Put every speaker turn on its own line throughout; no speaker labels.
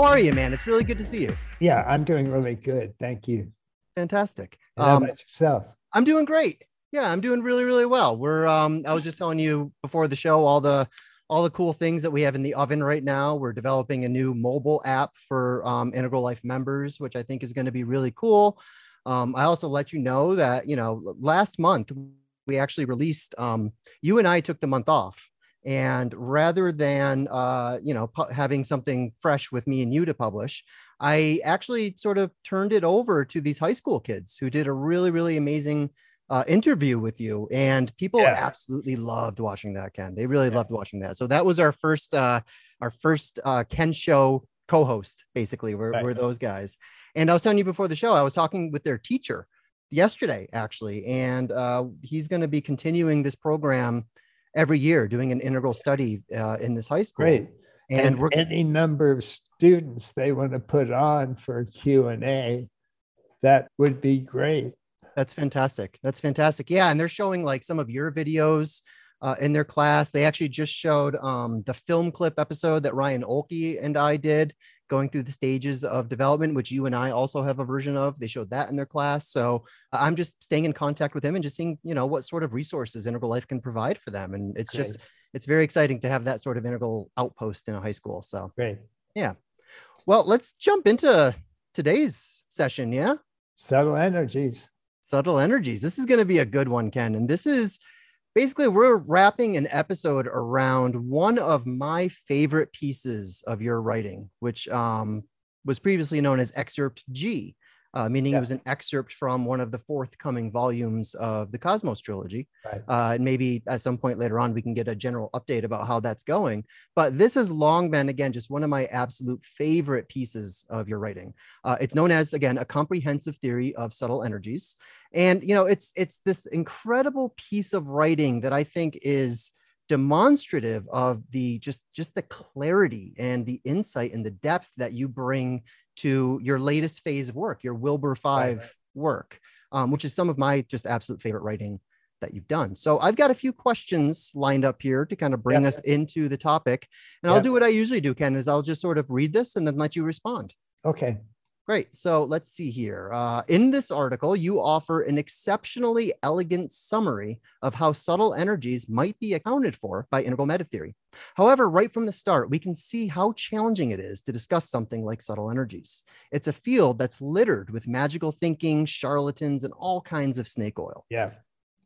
how are you, man? It's really good to see you.
Yeah, I'm doing really good. Thank you.
Fantastic.
And how about yourself?
I'm doing great. Yeah, I'm doing really, really well. We're um, I was just telling you before the show all the all the cool things that we have in the oven right now. We're developing a new mobile app for um, Integral Life members, which I think is going to be really cool. Um, I also let you know that you know last month we actually released. Um, you and I took the month off, and rather than uh, you know pu- having something fresh with me and you to publish, I actually sort of turned it over to these high school kids who did a really, really amazing uh, interview with you, and people
Yeah.
absolutely loved watching that. Ken, they really
Yeah.
loved watching that. So that was our first, uh, our first uh, Ken show co-host. Basically, were,
Right.
were those guys. And I was telling you before the show, I was talking with their teacher yesterday, actually, and uh, he's going to be continuing this program every year, doing an integral study uh, in this high school.
Great.
And,
And, any number of students they want to put on for Q and A, that would be great.
That's fantastic. That's fantastic. Yeah, and they're showing like some of your videos uh, in their class. They actually just showed um, the film clip episode that Ryan Oelke and I did, going through the stages of development, which you and I also have a version of. They showed that in their class. So uh, I'm just staying in contact with him and just seeing, you know, what sort of resources Integral Life can provide for them. And it's just, it's very exciting to have that sort of integral outpost in a high school. So,
Great. Yeah.
Well, let's jump into today's session. Yeah.
Subtle energies.
subtle energies this is going to be a good one ken and this is basically we're wrapping an episode around one of my favorite pieces of your writing which um, was previously known as excerpt g uh, meaning
Yeah.
it was an excerpt from one of the forthcoming volumes of the cosmos trilogy
Right.
uh, and maybe at some point later on we can get a general update about how that's going but this has long been again just one of my absolute favorite pieces of your writing uh, it's known as again a comprehensive theory of subtle energies and you know it's it's this incredible piece of writing that i think is demonstrative of the just just the clarity and the insight and the depth that you bring to your latest phase of work your Wilber five
right.
work um, which is some of my just absolute favorite writing that you've done so i've got a few questions lined up here to kind of bring
Yeah.
us into the topic and i'll do what i usually do ken is i'll just sort of read this and then let you respond
Okay.
Great. So let's see here. Uh, in this article, you offer an exceptionally elegant summary of how subtle energies might be accounted for by integral meta theory. However, right from the start, we can see how challenging it is to discuss something like subtle energies. It's a field that's littered with magical thinking, charlatans, and all kinds of snake oil.
Yeah.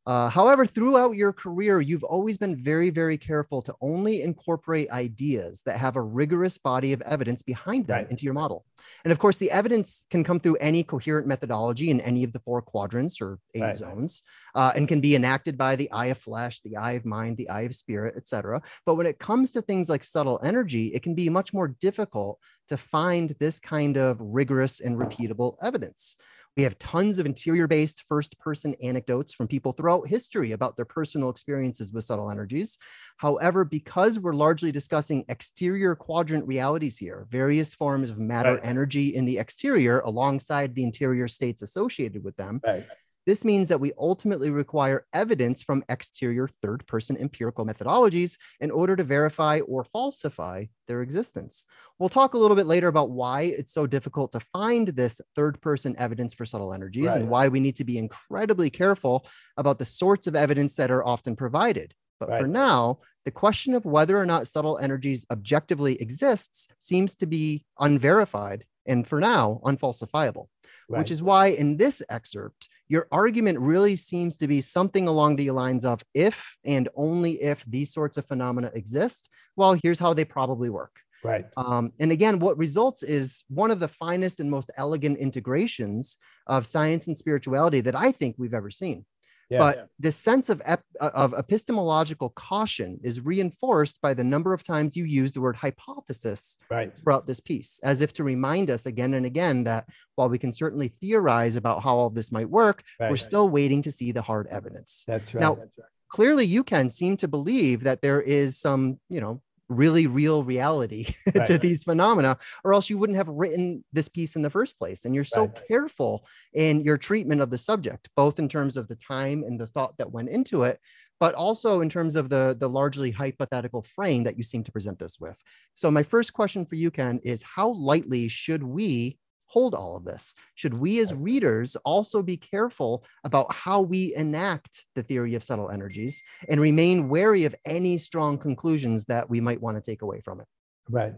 Uh, however, throughout your career, you've always been very, very careful to only incorporate ideas that have a rigorous body of evidence behind them
Right.
into your model. And of course, the evidence can come through any coherent methodology in any of the four quadrants or eight
Right.
zones, uh, and can be enacted by the eye of flesh, the eye of mind, the eye of spirit, etc. But when it comes to things like subtle energy, it can be much more difficult to find this kind of rigorous and repeatable evidence. We have tons of interior based first person anecdotes from people throughout history about their personal experiences with subtle energies. However, because we're largely discussing exterior quadrant realities here, various forms of matter
Right.
energy in the exterior alongside the interior states associated with them,
Right.
This means that we ultimately require evidence from exterior third person empirical methodologies in order to verify or falsify their existence. We'll talk a little bit later about why it's so difficult to find this third person evidence for subtle energies and why we need to be incredibly careful about the sorts of evidence that are often provided. But for now, the question of whether or not subtle energies objectively exists seems to be unverified and for now unfalsifiable
Right.
which is why in this excerpt, your argument really seems to be something along the lines of if and only if these sorts of phenomena exist, well, here's how they probably work.
right.
Um, and again, what results is one of the finest and most elegant integrations of science and spirituality that I think we've ever seen.
Yeah.
But this sense of, ep- uh, of epistemological caution is reinforced by the number of times you use the word hypothesis
right.
throughout this piece, as if to remind us again and again that while we can certainly theorize about how all this might work, we're
Right.
still waiting to see the hard evidence.
That's right.
Now-
That's right.
Clearly, you can seem to believe that there is some, you know, really real reality to these phenomena, or else you wouldn't have written this piece in the first place. And you're so
Right.
careful in your treatment of the subject, both in terms of the time and the thought that went into it. but also in terms of the, the largely hypothetical frame that you seem to present this with. So my first question for you, Ken, is how lightly should we hold all of this? Should we as readers also be careful about how we enact the theory of subtle energies and remain wary of any strong conclusions that we might want to take away from it?
Right.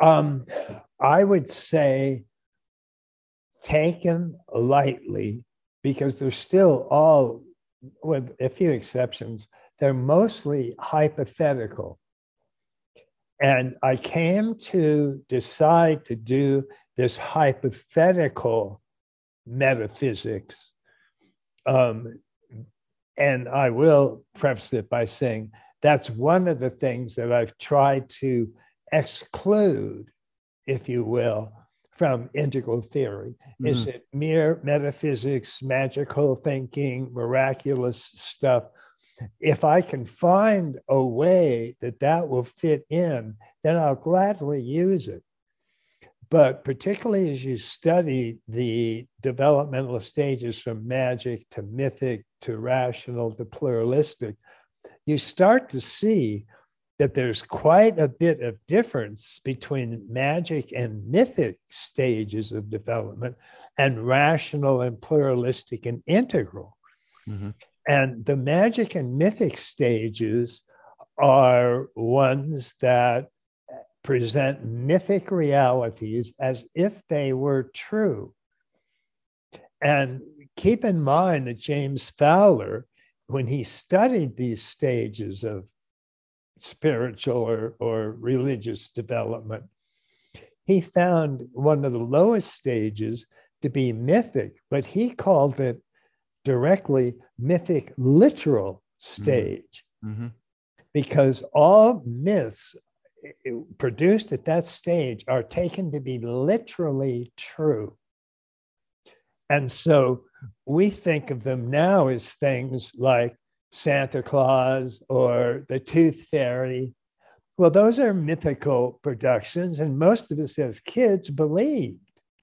Um, I would say taken lightly because they're still all, with a few exceptions, they're mostly hypothetical. And I came to decide to do this hypothetical metaphysics. Um, and I will preface it by saying that's one of the things that I've tried to exclude, if you will, from integral theory. Mm-hmm. Is it mere metaphysics, magical thinking, miraculous stuff? If I can find a way that that will fit in, then I'll gladly use it. But particularly as you study the developmental stages from magic to mythic to rational to pluralistic, you start to see that there's quite a bit of difference between magic and mythic stages of development and rational and pluralistic and integral. Mm-hmm. And the magic and mythic stages are ones that present mythic realities as if they were true. And keep in mind that James Fowler, when he studied these stages of spiritual or, or religious development, he found one of the lowest stages to be mythic, but he called it directly mythic literal mm-hmm. stage. Mm-hmm. Because all myths produced at that stage are taken to be literally true. And so we think of them now as things like Santa Claus or the Tooth Fairy. Well, those are mythical productions, and most of us as kids believed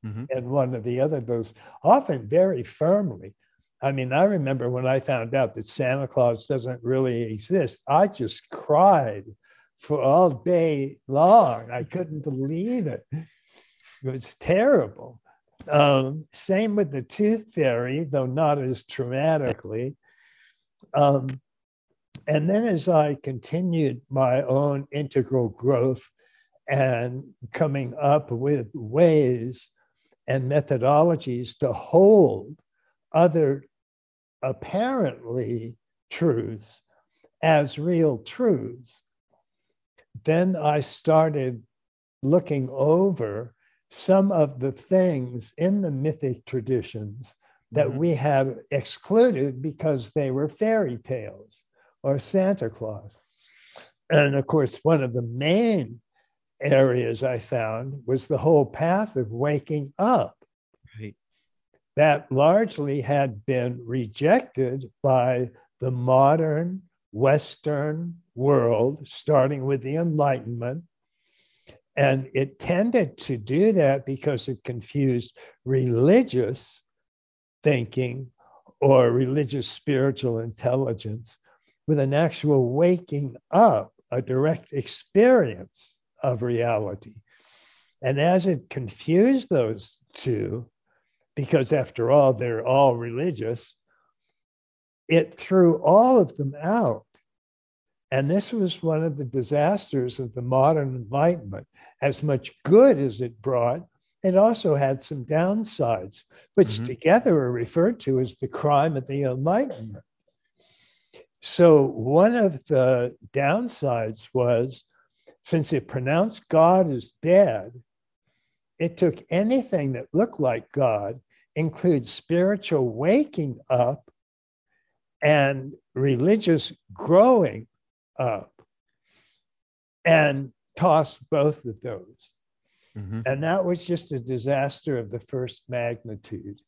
mm-hmm. in one of the other those, often very firmly. I mean, I remember when I found out that Santa Claus doesn't really exist, I just cried for all day long. I couldn't believe it. It was terrible. Um, same with the tooth fairy, though not as traumatically. Um, and then as I continued my own integral growth and coming up with ways and methodologies to hold other apparently truths as real truths, then I started looking over some of the things in the mythic traditions that mm-hmm. we have excluded because they were fairy tales or Santa Claus. And of course, one of the main areas I found was the whole path of waking up. Right. That largely had been rejected by the modern Western world, starting with the Enlightenment. And it tended to do that because it confused religious thinking or religious spiritual intelligence with an actual waking up, a direct experience of reality. And as it confused those two, because after all, they're all religious, it threw all of them out. And this was one of the disasters of the modern Enlightenment. As much good as it brought, it also had some downsides, which mm-hmm. together are referred to as the crime of the Enlightenment. So, one of the downsides was since it pronounced God as dead, it took anything that looked like God, includes spiritual waking up and religious growing up, and tossed both of those. Mm-hmm. And that was just a disaster of the first magnitude.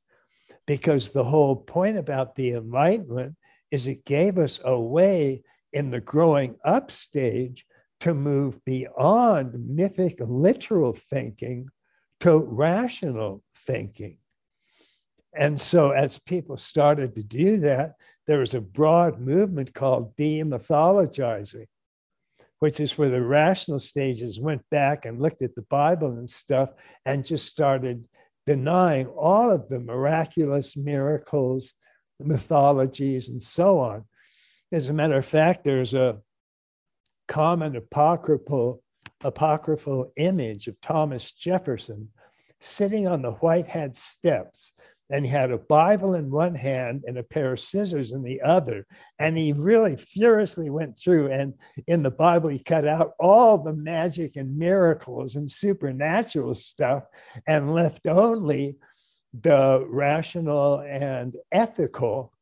Because the whole point about the Enlightenment is it gave us a way in the growing up stage to move beyond mythic literal thinking to rational thinking. And so, as people started to do that, there was a broad movement called demythologizing, which is where the rational stages went back and looked at the Bible and stuff and just started denying all of the miraculous miracles, mythologies, and so on. As a matter of fact, there's a common apocryphal, apocryphal image of Thomas Jefferson sitting on the White House steps and he had a Bible in one hand and a pair of scissors in the other. And he really furiously went through, and in the Bible, he cut out all the magic and miracles and supernatural stuff and left only the rational and ethical,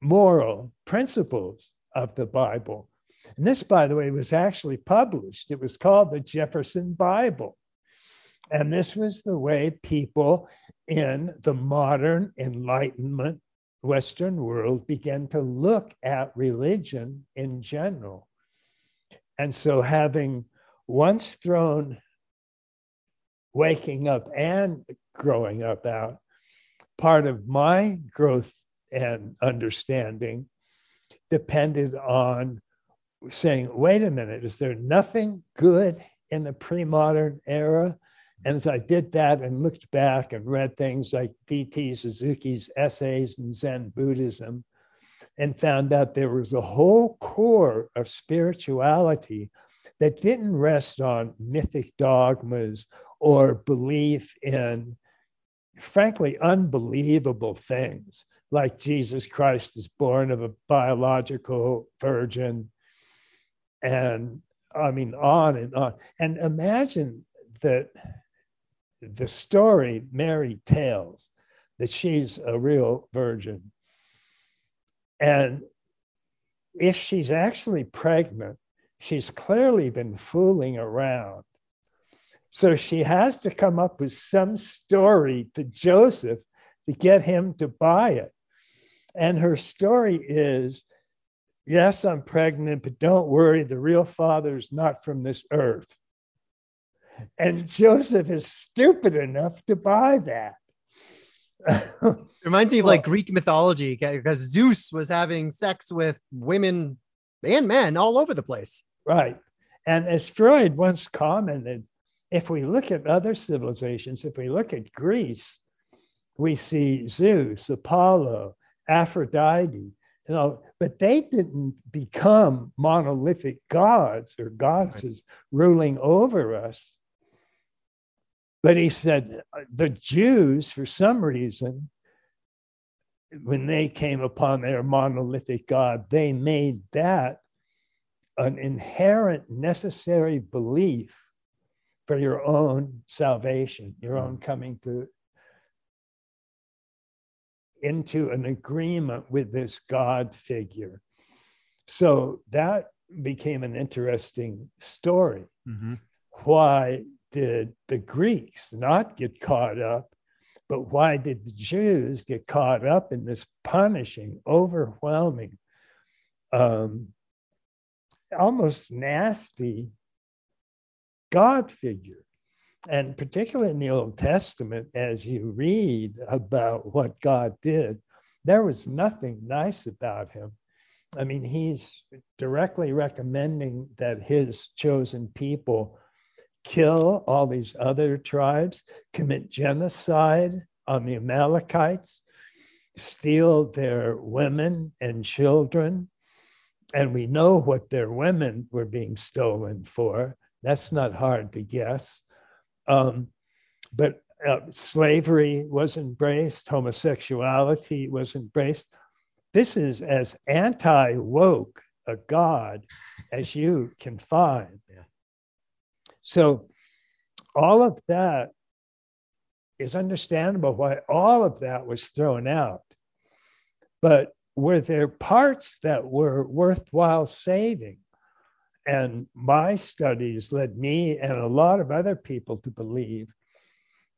moral principles of the Bible. And this, by the way, was actually published. It was called the Jefferson Bible. And this was the way people in the modern Enlightenment Western world began to look at religion in general. And so, having once thrown waking up and growing up out, part of my growth and understanding depended on saying, wait a minute, is there nothing good in the pre modern era? And as I did that and looked back and read things like D.T. Suzuki's essays in Zen Buddhism, and found out there was a whole core of spirituality that didn't rest on mythic dogmas or belief in, frankly, unbelievable things like Jesus Christ is born of a biological virgin. And I mean, on and on. And imagine that the story Mary tells that she's a real virgin. And if she's actually pregnant, she's clearly been fooling around. So she has to come up with some story to Joseph to get him to buy it. And her story is yes, I'm pregnant, but don't worry, the real father's not from this earth. And Joseph is stupid enough to buy that.
Reminds me of like Greek mythology because Zeus was having sex with women and men all over the place.
Right. And as Freud once commented, if we look at other civilizations, if we look at Greece, we see Zeus, Apollo, Aphrodite, you know, but they didn't become monolithic gods or goddesses right. ruling over us. But he said the Jews, for some reason, when they came upon their monolithic God, they made that an inherent necessary belief for your own salvation, your own coming to into an agreement with this God figure. So that became an interesting story. Mm-hmm. Why did the Greeks not get caught up? But why did the Jews get caught up in this punishing, overwhelming, um, almost nasty God figure? And particularly in the Old Testament, as you read about what God did, there was nothing nice about him. I mean, he's directly recommending that his chosen people kill all these other tribes, commit genocide on the Amalekites, steal their women and children. And we know what their women were being stolen for. That's not hard to guess. Um, but uh, slavery was embraced, homosexuality was embraced. This is as anti woke a God as you can find. So, all of that is understandable why all of that was thrown out. But were there parts that were worthwhile saving? And my studies led me and a lot of other people to believe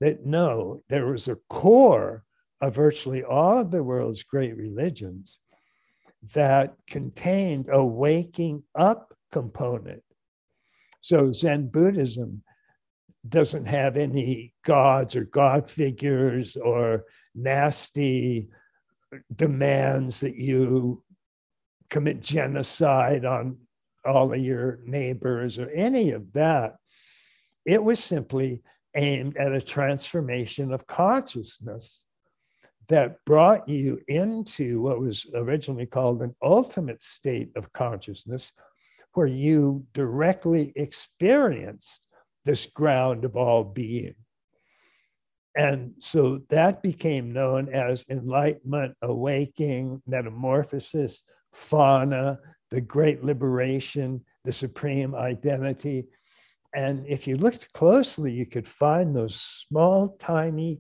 that no, there was a core of virtually all of the world's great religions that contained a waking up component so Zen Buddhism doesn't have any gods or god figures or nasty demands that you commit genocide on all of your neighbors or any of that. It was simply aimed at a transformation of consciousness that brought you into what was originally called an ultimate state of consciousness, where you directly experienced this ground of all being. And so that became known as enlightenment, awakening, metamorphosis, fana, the great liberation, the supreme identity. And if you looked closely, you could find those small, tiny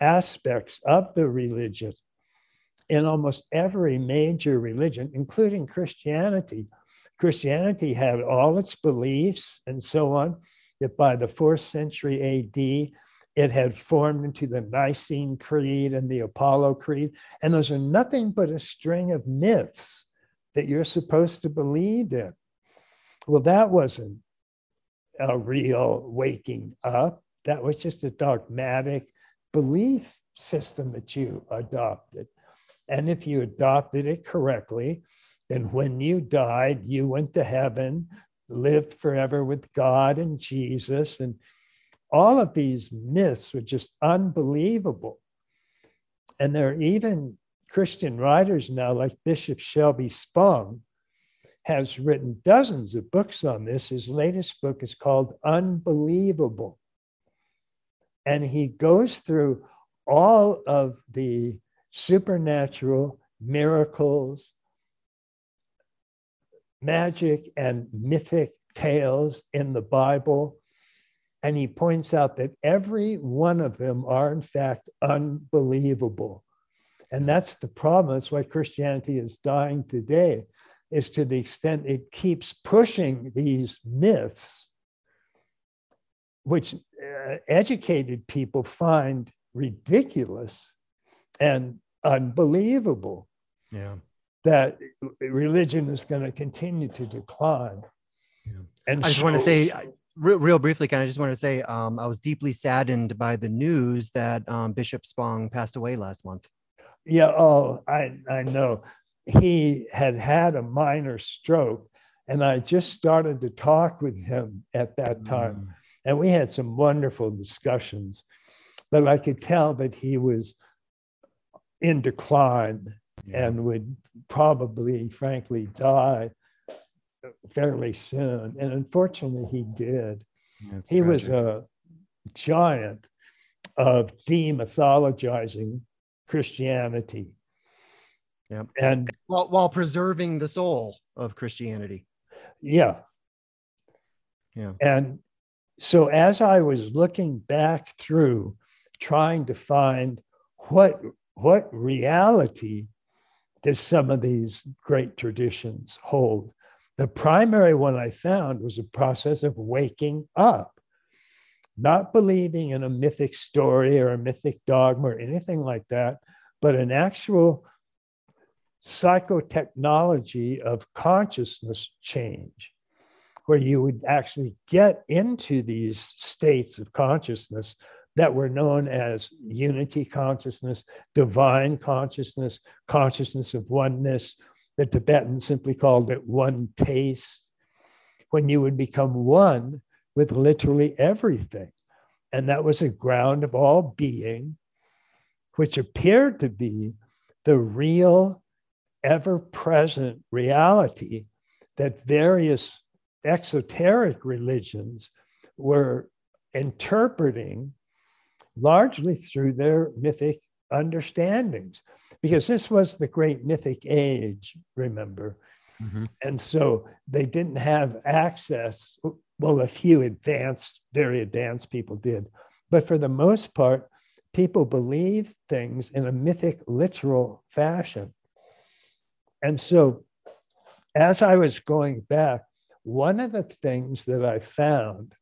aspects of the religion in almost every major religion, including Christianity. Christianity had all its beliefs and so on, that by the fourth century AD, it had formed into the Nicene Creed and the Apostles' Creed. And those are nothing but a string of myths that you're supposed to believe in. Well, that wasn't a real waking up. That was just a dogmatic belief system that you adopted. And if you adopted it correctly, then when you died, you went to heaven, lived forever with God and Jesus. And all of these myths were just unbelievable. And there are even Christian writers now, like Bishop Shelby Spong, has written dozens of books on this. His latest book is called Unbelievable. And he goes through all of the supernatural miracles, magic, and mythic tales in the Bible. And he points out that every one of them are, in fact, unbelievable. And that's the problem. That's why Christianity is dying today, is to the extent it keeps pushing these myths, which uh, educated people find ridiculous and unbelievable.
Yeah.
That religion is going to continue to decline.
Yeah. And I just so, want to say, real, real briefly, kind of just want to say, um, I was deeply saddened by the news that um, Bishop Spong passed away last month.
Yeah, oh, I, I know. He had had a minor stroke, and I just started to talk with him at that time. Mm. And we had some wonderful discussions, but I could tell that he was in decline yeah. and would probably, frankly, die fairly soon. And unfortunately, he did. That's he tragic. was a giant of demythologizing Christianity.
Yeah.
And
while, while preserving the soul of Christianity.
Yeah.
Yeah.
And so as I was looking back through trying to find what what reality does some of these great traditions hold, the primary one I found was a process of waking up not believing in a mythic story or a mythic dogma or anything like that, but an actual psychotechnology of consciousness change, where you would actually get into these states of consciousness that were known as unity consciousness, divine consciousness, consciousness of oneness. The Tibetans simply called it one taste. When you would become one with literally everything. And that was a ground of all being, which appeared to be the real, ever present reality that various exoteric religions were interpreting largely through their mythic understandings, because this was the great mythic age, remember. Mm-hmm. And so they didn't have access well, a few advanced, very advanced people did. But for the most part, people believe things in a mythic, literal fashion. And so, as I was going back, one of the things that I found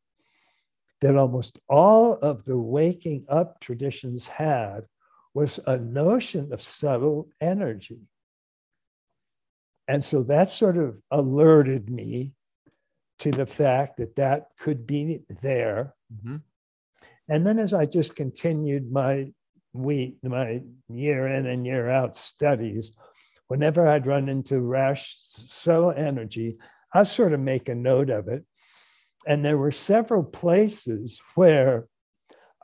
that almost all of the waking up traditions had was a notion of subtle energy. And so that sort of alerted me to the fact that that could be there. Mm-hmm. And then as I just continued my we my year in and year out studies, whenever I'd run into rash subtle energy, I sort of make a note of it. And there were several places where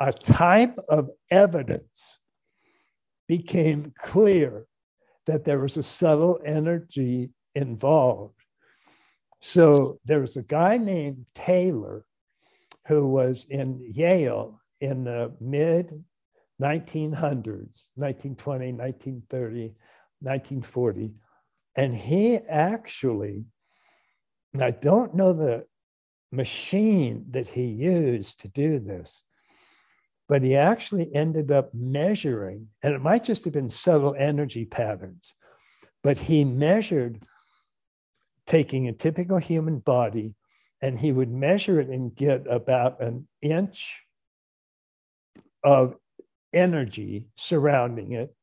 a type of evidence became clear that there was a subtle energy involved. So there was a guy named Taylor who was in Yale in the mid 1900s, 1920, 1930, 1940. And he actually, I don't know the machine that he used to do this, but he actually ended up measuring, and it might just have been subtle energy patterns, but he measured taking a typical human body and he would measure it and get about an inch of energy surrounding it,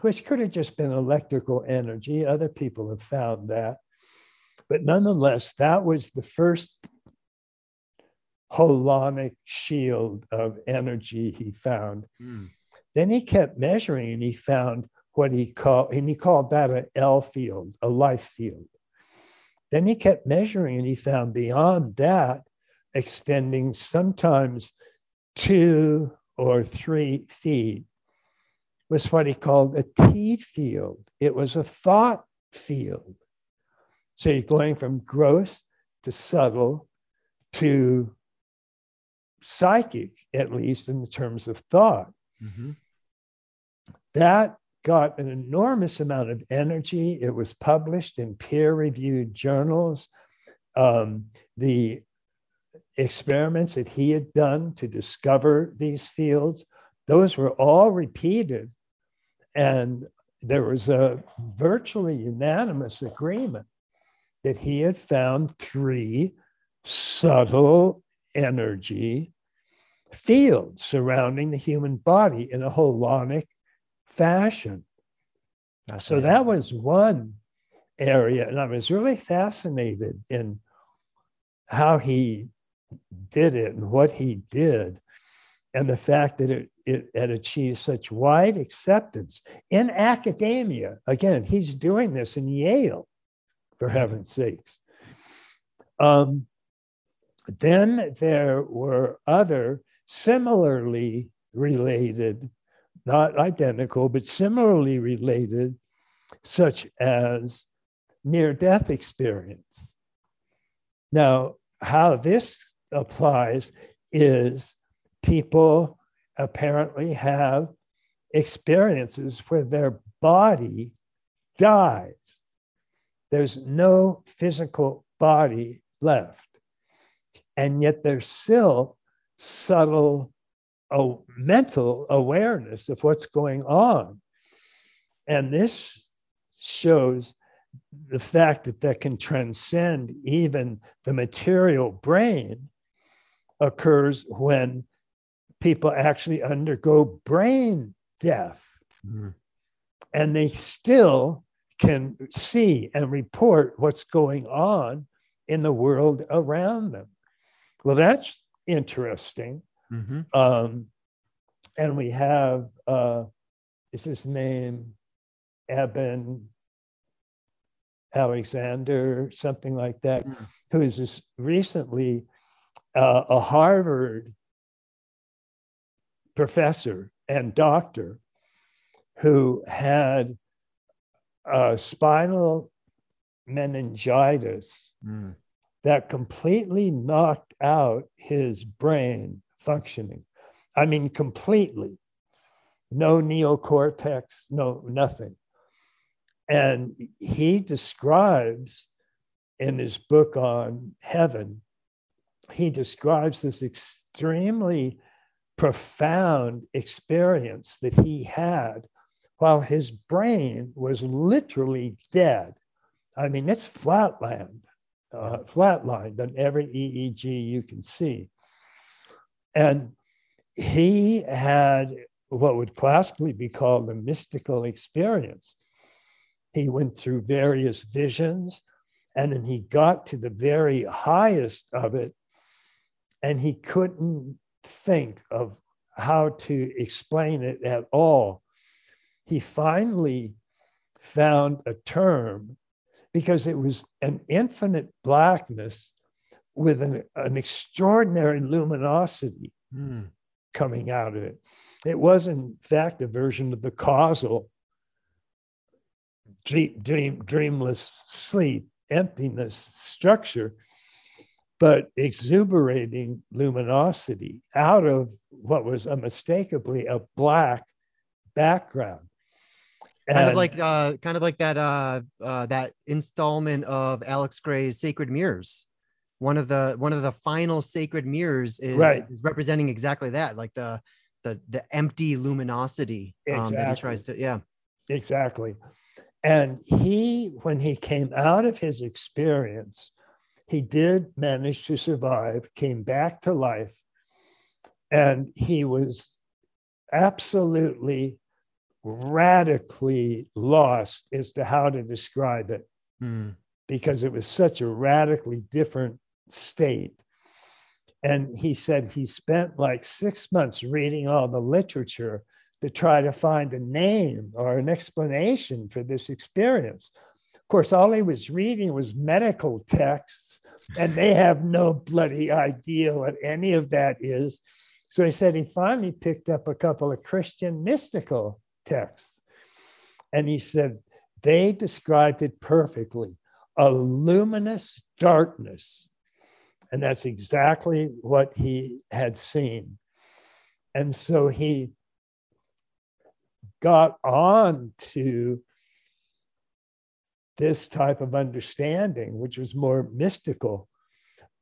which could have just been electrical energy. Other people have found that. But nonetheless, that was the first holonic shield of energy he found. Mm. Then he kept measuring and he found what he called, and he called that an L field, a life field. Then he kept measuring and he found beyond that, extending sometimes two or three feet, was what he called a T field. It was a thought field. So you're going from gross to subtle to psychic, at least in terms of thought. Mm-hmm. That got an enormous amount of energy. It was published in peer reviewed journals. Um, the experiments that he had done to discover these fields, those were all repeated. And there was a virtually unanimous agreement that he had found three subtle energy fields surrounding the human body in a holonic fashion. That's so that was one area. And I was really fascinated in how he did it and what he did, and the fact that it, it had achieved such wide acceptance in academia. Again, he's doing this in Yale, for heaven's sakes. Um, then there were other similarly related, not identical, but similarly related, such as near death experience. Now, how this applies is people apparently have experiences where their body dies. There's no physical body left. And yet there's still subtle oh, mental awareness of what's going on. And this shows the fact that that can transcend even the material brain occurs when people actually undergo brain death. Mm-hmm. And they still can see and report what's going on in the world around them. Well, that's interesting. Mm-hmm. Um, and we have, uh, is his name Eben Alexander, something like that, mm-hmm. who is recently uh, a Harvard professor and doctor who had a spinal meningitis mm. That completely knocked out his brain functioning. I mean, completely. No neocortex, no nothing. And he describes in his book on heaven, he describes this extremely profound experience that he had while his brain was literally dead. I mean, it's flatland, uh, flatlined on every EEG you can see. And he had what would classically be called a mystical experience. He went through various visions, and then he got to the very highest of it, and he couldn't think of how to explain it at all. He finally found a term because it was an infinite blackness with an, an extraordinary luminosity mm. coming out of it. It was, in fact, a version of the causal dream, dream, dreamless sleep, emptiness structure, but exuberating luminosity out of what was unmistakably a black background.
And kind of like uh, kind of like that uh, uh, that installment of Alex Grey's Sacred Mirrors. One of the one of the final sacred mirrors is, right. is representing exactly that, like the the the empty luminosity um, that he tries to yeah
exactly and he when he came out of his experience he did manage to survive came back to life and he was absolutely radically lost as to how to describe it mm. because it was such a radically different state and he said he spent like six months reading all the literature to try to find a name or an explanation for this experience. Of course, all he was reading was medical texts, and they have no bloody idea what any of that is. So he said he finally picked up a couple of Christian mystical texts. And he said they described it perfectly a luminous darkness and that's exactly what he had seen. And so he got on to this type of understanding, which was more mystical.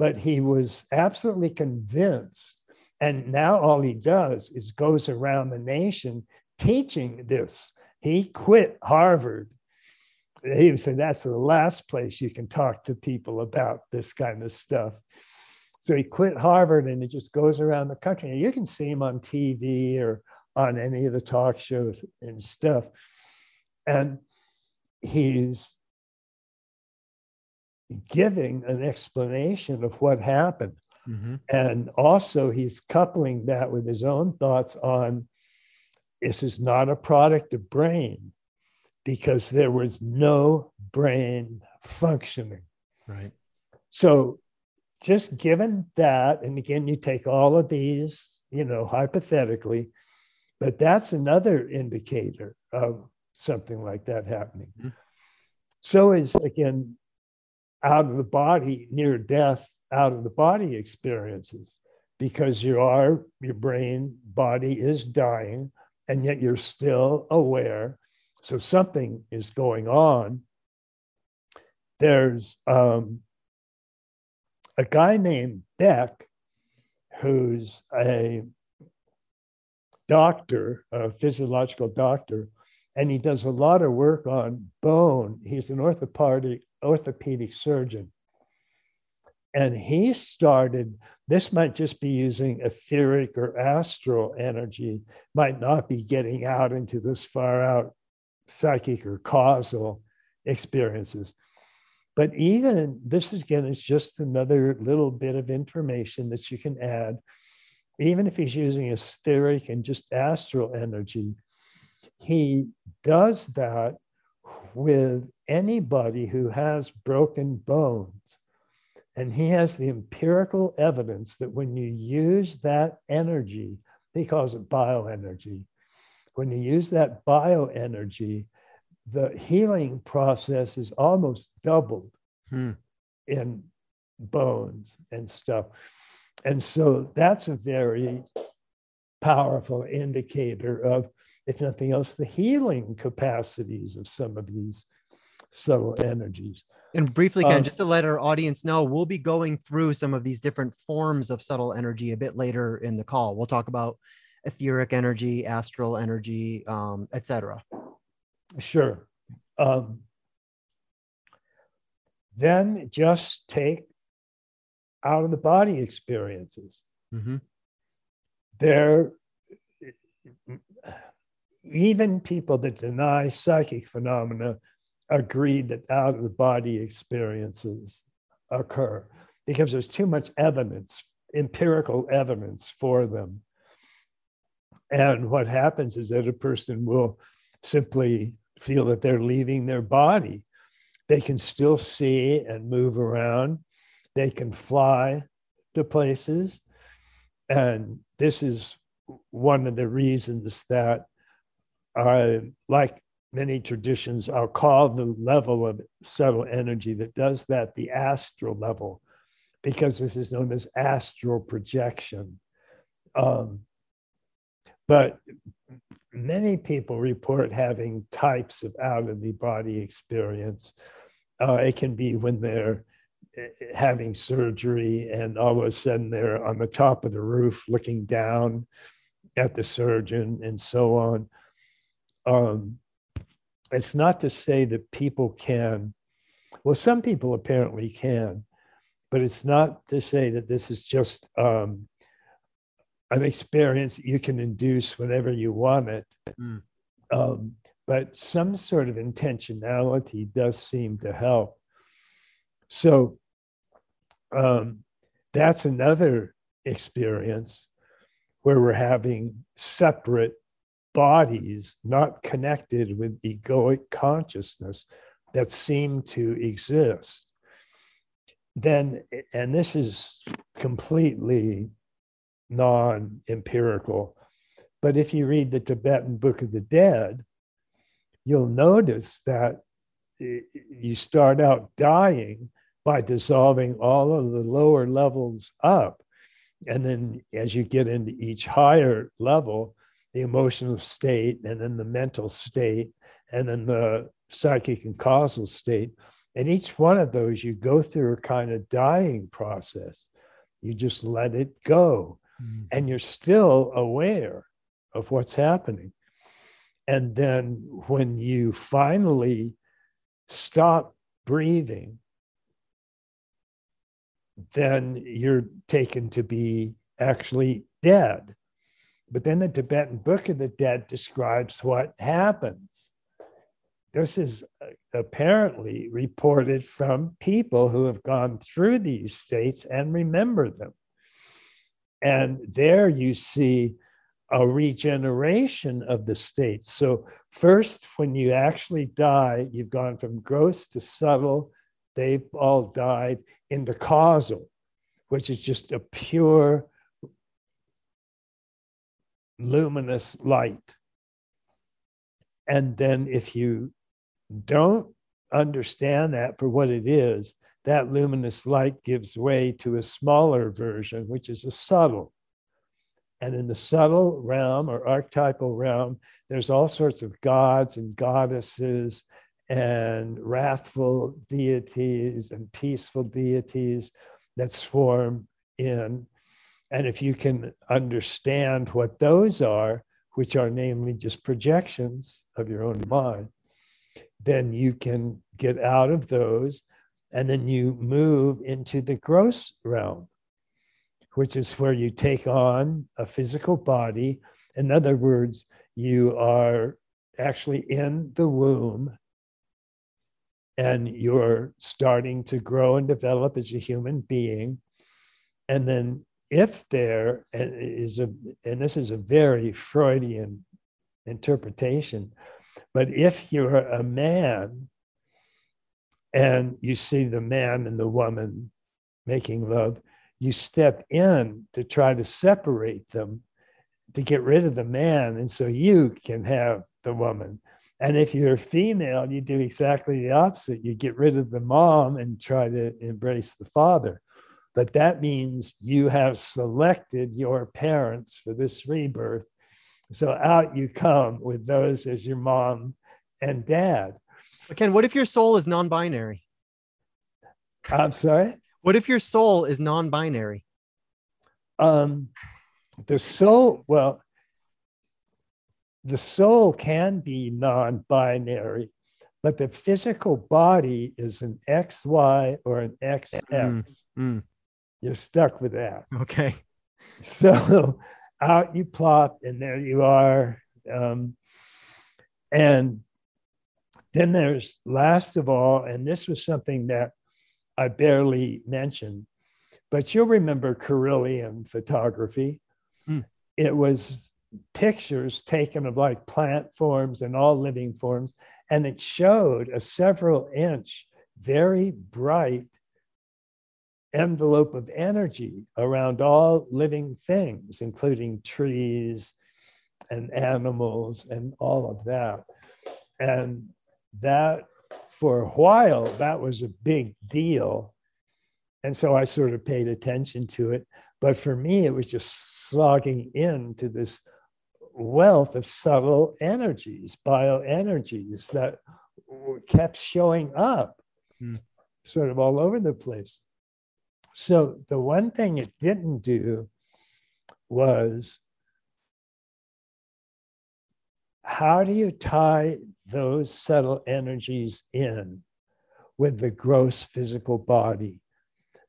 But he was absolutely convinced. And now all he does is goes around the nation teaching this. He quit Harvard. He said that's the last place you can talk to people about this kind of stuff. So he quit Harvard and he just goes around the country. And you can see him on TV or on any of the talk shows and stuff. And he's giving an explanation of what happened. Mm-hmm. And also, he's coupling that with his own thoughts on this is not a product of brain because there was no brain functioning.
Right.
So just given that, and again, you take all of these, you know, hypothetically, but that's another indicator of something like that happening. Mm-hmm. So is again out of the body, near death, out of the body experiences, because you are, your brain body is dying, and yet you're still aware. So something is going on. There's um, a guy named Beck, who's a doctor, a physiological doctor, and he does a lot of work on bone. He's an orthopedic, orthopedic surgeon. And he started, this might just be using etheric or astral energy, might not be getting out into this far out psychic or causal experiences. But even this again is just another little bit of information that you can add. Even if he's using etheric and just astral energy, he does that with anybody who has broken bones. And he has the empirical evidence that when you use that energy, he calls it bioenergy. When you use that bioenergy, the healing process is almost doubled hmm. in bones and stuff. And so that's a very powerful indicator of, if nothing else, the healing capacities of some of these subtle energies.
And briefly, Ken, um, just to let our audience know, we'll be going through some of these different forms of subtle energy a bit later in the call. We'll talk about etheric energy, astral energy, um, etc.
Sure. Um, then just take out of the body experiences. Mm-hmm. There, even people that deny psychic phenomena agree that out of the body experiences occur because there's too much evidence, empirical evidence for them. And what happens is that a person will simply feel that they're leaving their body. They can still see and move around, they can fly to places. And this is one of the reasons that I like many traditions, are called the level of subtle energy that does that the astral level, because this is known as astral projection. Um, but many people report having types of out of the body experience. Uh, it can be when they're eh, having surgery and all of a sudden they're on the top of the roof looking down at the surgeon and so on. Um, it's not to say that people can, well, some people apparently can, but it's not to say that this is just um, an experience you can induce whenever you want it. Mm. Um, but some sort of intentionality does seem to help. So um, that's another experience where we're having separate bodies not connected with egoic consciousness that seem to exist, then, and this is completely non empirical, but if you read the Tibetan Book of the Dead, you'll notice that you start out dying by dissolving all of the lower levels up. And then as you get into each higher level, the emotional state and then the mental state and then the psychic and causal state. And each one of those, you go through a kind of dying process. You just let it go. Mm-hmm. And you're still aware of what's happening. And then when you finally stop breathing, then you're taken to be actually dead. But then the Tibetan Book of the Dead describes what happens. This is uh, apparently reported from people who have gone through these states and remember them. And there you see a regeneration of the states. So, first, when you actually die, you've gone from gross to subtle, they've all died, into causal, which is just a pure luminous light. And then if you don't understand that for what it is, that luminous light gives way to a smaller version, which is a subtle. And in the subtle realm or archetypal realm, there's all sorts of gods and goddesses and wrathful deities and peaceful deities that swarm in and if you can understand what those are, which are namely just projections of your own mind, then you can get out of those and then you move into the gross realm, which is where you take on a physical body. In other words, you are actually in the womb and you're starting to grow and develop as a human being. And then if there uh, is a, and this is a very Freudian interpretation, but if you're a man and you see the man and the woman making love, you step in to try to separate them to get rid of the man. And so you can have the woman. And if you're female, you do exactly the opposite. You get rid of the mom and try to embrace the father but that means you have selected your parents for this rebirth. So out you come with those as your mom and dad.
Ken, what if your soul is non binary?
I'm sorry?
What if your soul is non binary?
Um, the soul, well, the soul can be non binary, but the physical body is an XY or an XX. Mm, mm you're stuck with that.
Okay.
So out you plop, and there you are. Um, and then there's last of all, and this was something that I barely mentioned, but you'll remember Kirlian photography. Mm. It was pictures taken of like plant forms and all living forms, and it showed a several inch, very bright envelope of energy around all living things, including trees and animals and all of that. And that, for a while, that was a big deal. And so I sort of paid attention to it. But for me, it was just slogging into this wealth of subtle energies, bioenergies that kept showing up hmm. sort of all over the place. So the one thing it didn't do was how do you tie those subtle energies in with the gross physical body?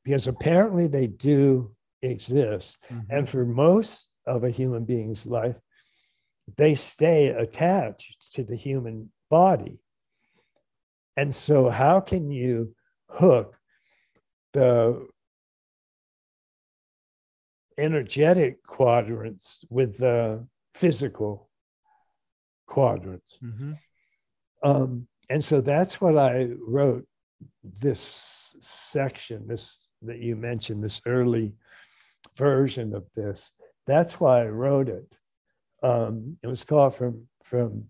Because apparently they do exist. Mm-hmm. And for most of a human being's life, they stay attached to the human body. And so, how can you hook the energetic quadrants with the physical quadrants? Mm-hmm. Um, and so that's what I wrote this section, this that you mentioned, this early version of this. That's why I wrote it. Um, it was called from from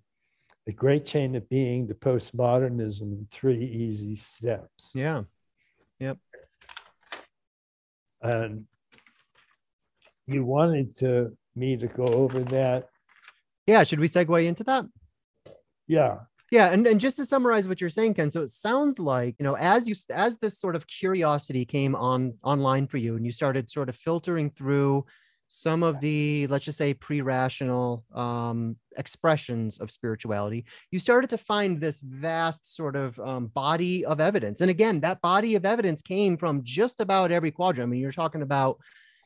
the great chain of being to postmodernism in three easy steps.
Yeah. Yep.
And you wanted to me to go over that.
Yeah. Should we segue into that?
Yeah.
Yeah, and, and just to summarize what you're saying, Ken, so it sounds like you know as you as this sort of curiosity came on online for you, and you started sort of filtering through some of the let's just say pre-rational um, expressions of spirituality you started to find this vast sort of um, body of evidence and again that body of evidence came from just about every quadrant i mean you're talking about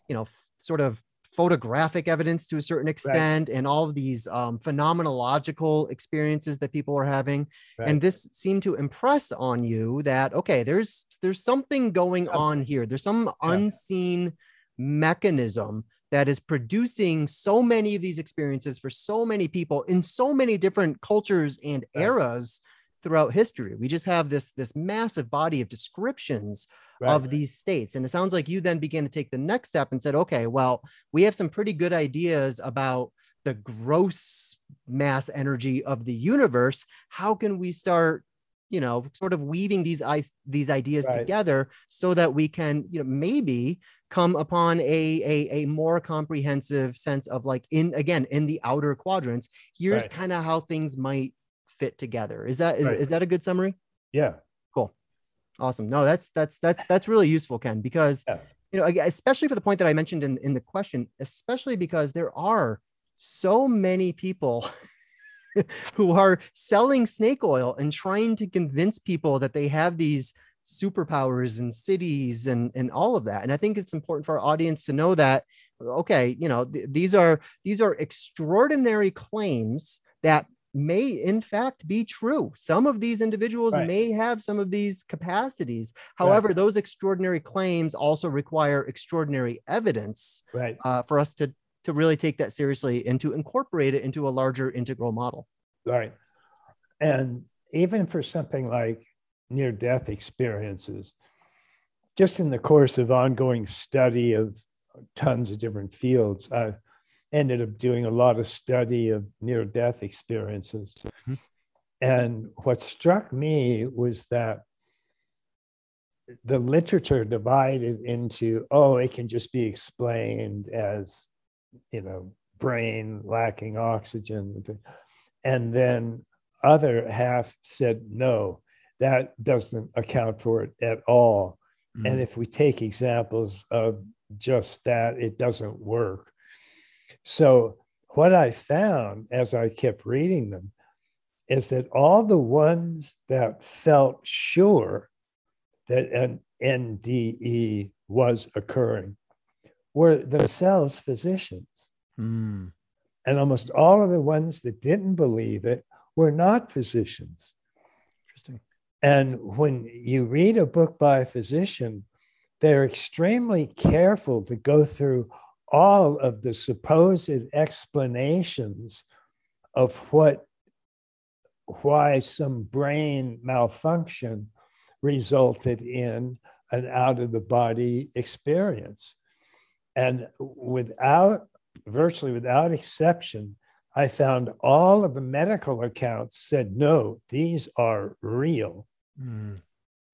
you know f- sort of photographic evidence to a certain extent right. and all of these um, phenomenological experiences that people are having right. and this seemed to impress on you that okay there's there's something going on here there's some yeah. unseen mechanism that is producing so many of these experiences for so many people in so many different cultures and eras throughout history. We just have this this massive body of descriptions right. of these states. And it sounds like you then began to take the next step and said, okay, well, we have some pretty good ideas about the gross mass energy of the universe. How can we start you know sort of weaving these these ideas right. together so that we can you know maybe come upon a, a a more comprehensive sense of like in again in the outer quadrants here's right. kind of how things might fit together. Is that is, right. is that a good summary?
Yeah.
Cool. Awesome. No that's that's that's that's really useful ken because yeah. you know especially for the point that i mentioned in in the question especially because there are so many people who are selling snake oil and trying to convince people that they have these superpowers and siddhis and and all of that. And i think it's important for our audience to know that okay you know th- these are these are extraordinary claims that may in fact be true some of these individuals right. may have some of these capacities however right. those extraordinary claims also require extraordinary evidence
right.
uh, for us to to really take that seriously and to incorporate it into a larger integral model.
Right. And even for something like near death experiences, just in the course of ongoing study of tons of different fields, I ended up doing a lot of study of near death experiences. Mm-hmm. And what struck me was that the literature divided into, oh, it can just be explained as you know, brain lacking oxygen. And then other half said, no, that doesn't account for it at all. Mm-hmm. And if we take examples of just that, it doesn't work. So, what I found as I kept reading them is that all the ones that felt sure that an NDE was occurring were themselves physicians. Mm. And almost all of the ones that didn't believe it were not physicians.
Interesting.
And when you read a book by a physician, they're extremely careful to go through all of the supposed explanations of what why some brain malfunction resulted in an out of the body experience. And without virtually without exception i found all of the medical accounts said no these are real. Mm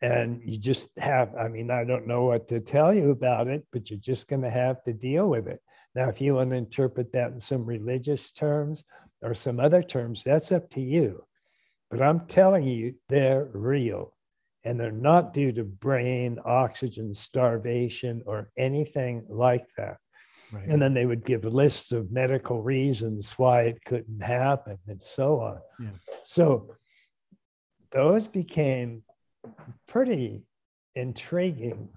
and you just have i mean i don't know what to tell you about it but you're just going to have to deal with it now if you want to interpret that in some religious terms or some other terms that's up to you but i'm telling you they're real and they're not due to brain oxygen starvation or anything like that right. and then they would give lists of medical reasons why it couldn't happen and so on yeah. so those became pretty intriguing.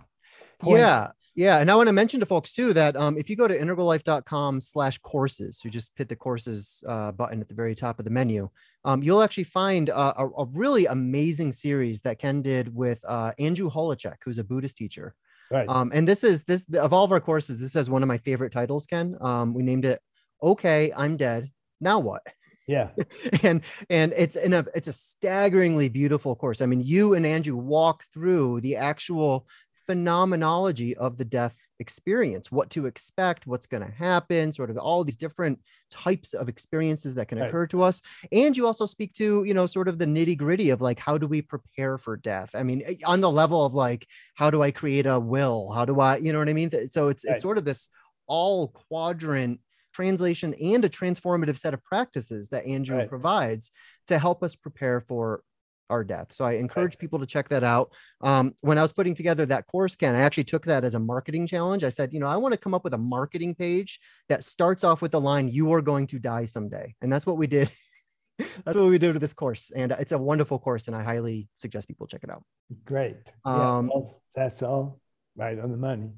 Point. Yeah, yeah, and I want to mention to folks too that um, if you go to integrallife.com/slash courses, you just hit the courses uh, button at the very top of the menu. Um, you'll actually find uh, a, a, really amazing series that Ken did with uh, Andrew Holecek, who's a Buddhist teacher. Right. Um, and this is this of all of our courses. This is one of my favorite titles. Ken. Um, we named it "Okay, I'm Dead. Now What."
Yeah.
and and it's in a it's a staggeringly beautiful course. I mean, you and Andrew walk through the actual phenomenology of the death experience, what to expect, what's going to happen, sort of all these different types of experiences that can right. occur to us. And you also speak to, you know, sort of the nitty gritty of like, how do we prepare for death? I mean, eh, on the level of like, how do I create a will? How do I, you know what I mean? So it's, right. it's sort of this all quadrant translation and a transformative set of practices that Andrew right. provides to help us prepare for our death. So I encourage right. people to check that out. Um, when I was putting together that course, Ken, I actually took that as a marketing challenge. I said, you know, I want to come up with a marketing page that starts off with the line, you are going to die someday. And that's what we did. that's what we did with this course. And it's a wonderful course. And I highly suggest people check it out.
Great. Um, yeah, well, that's all right on the money.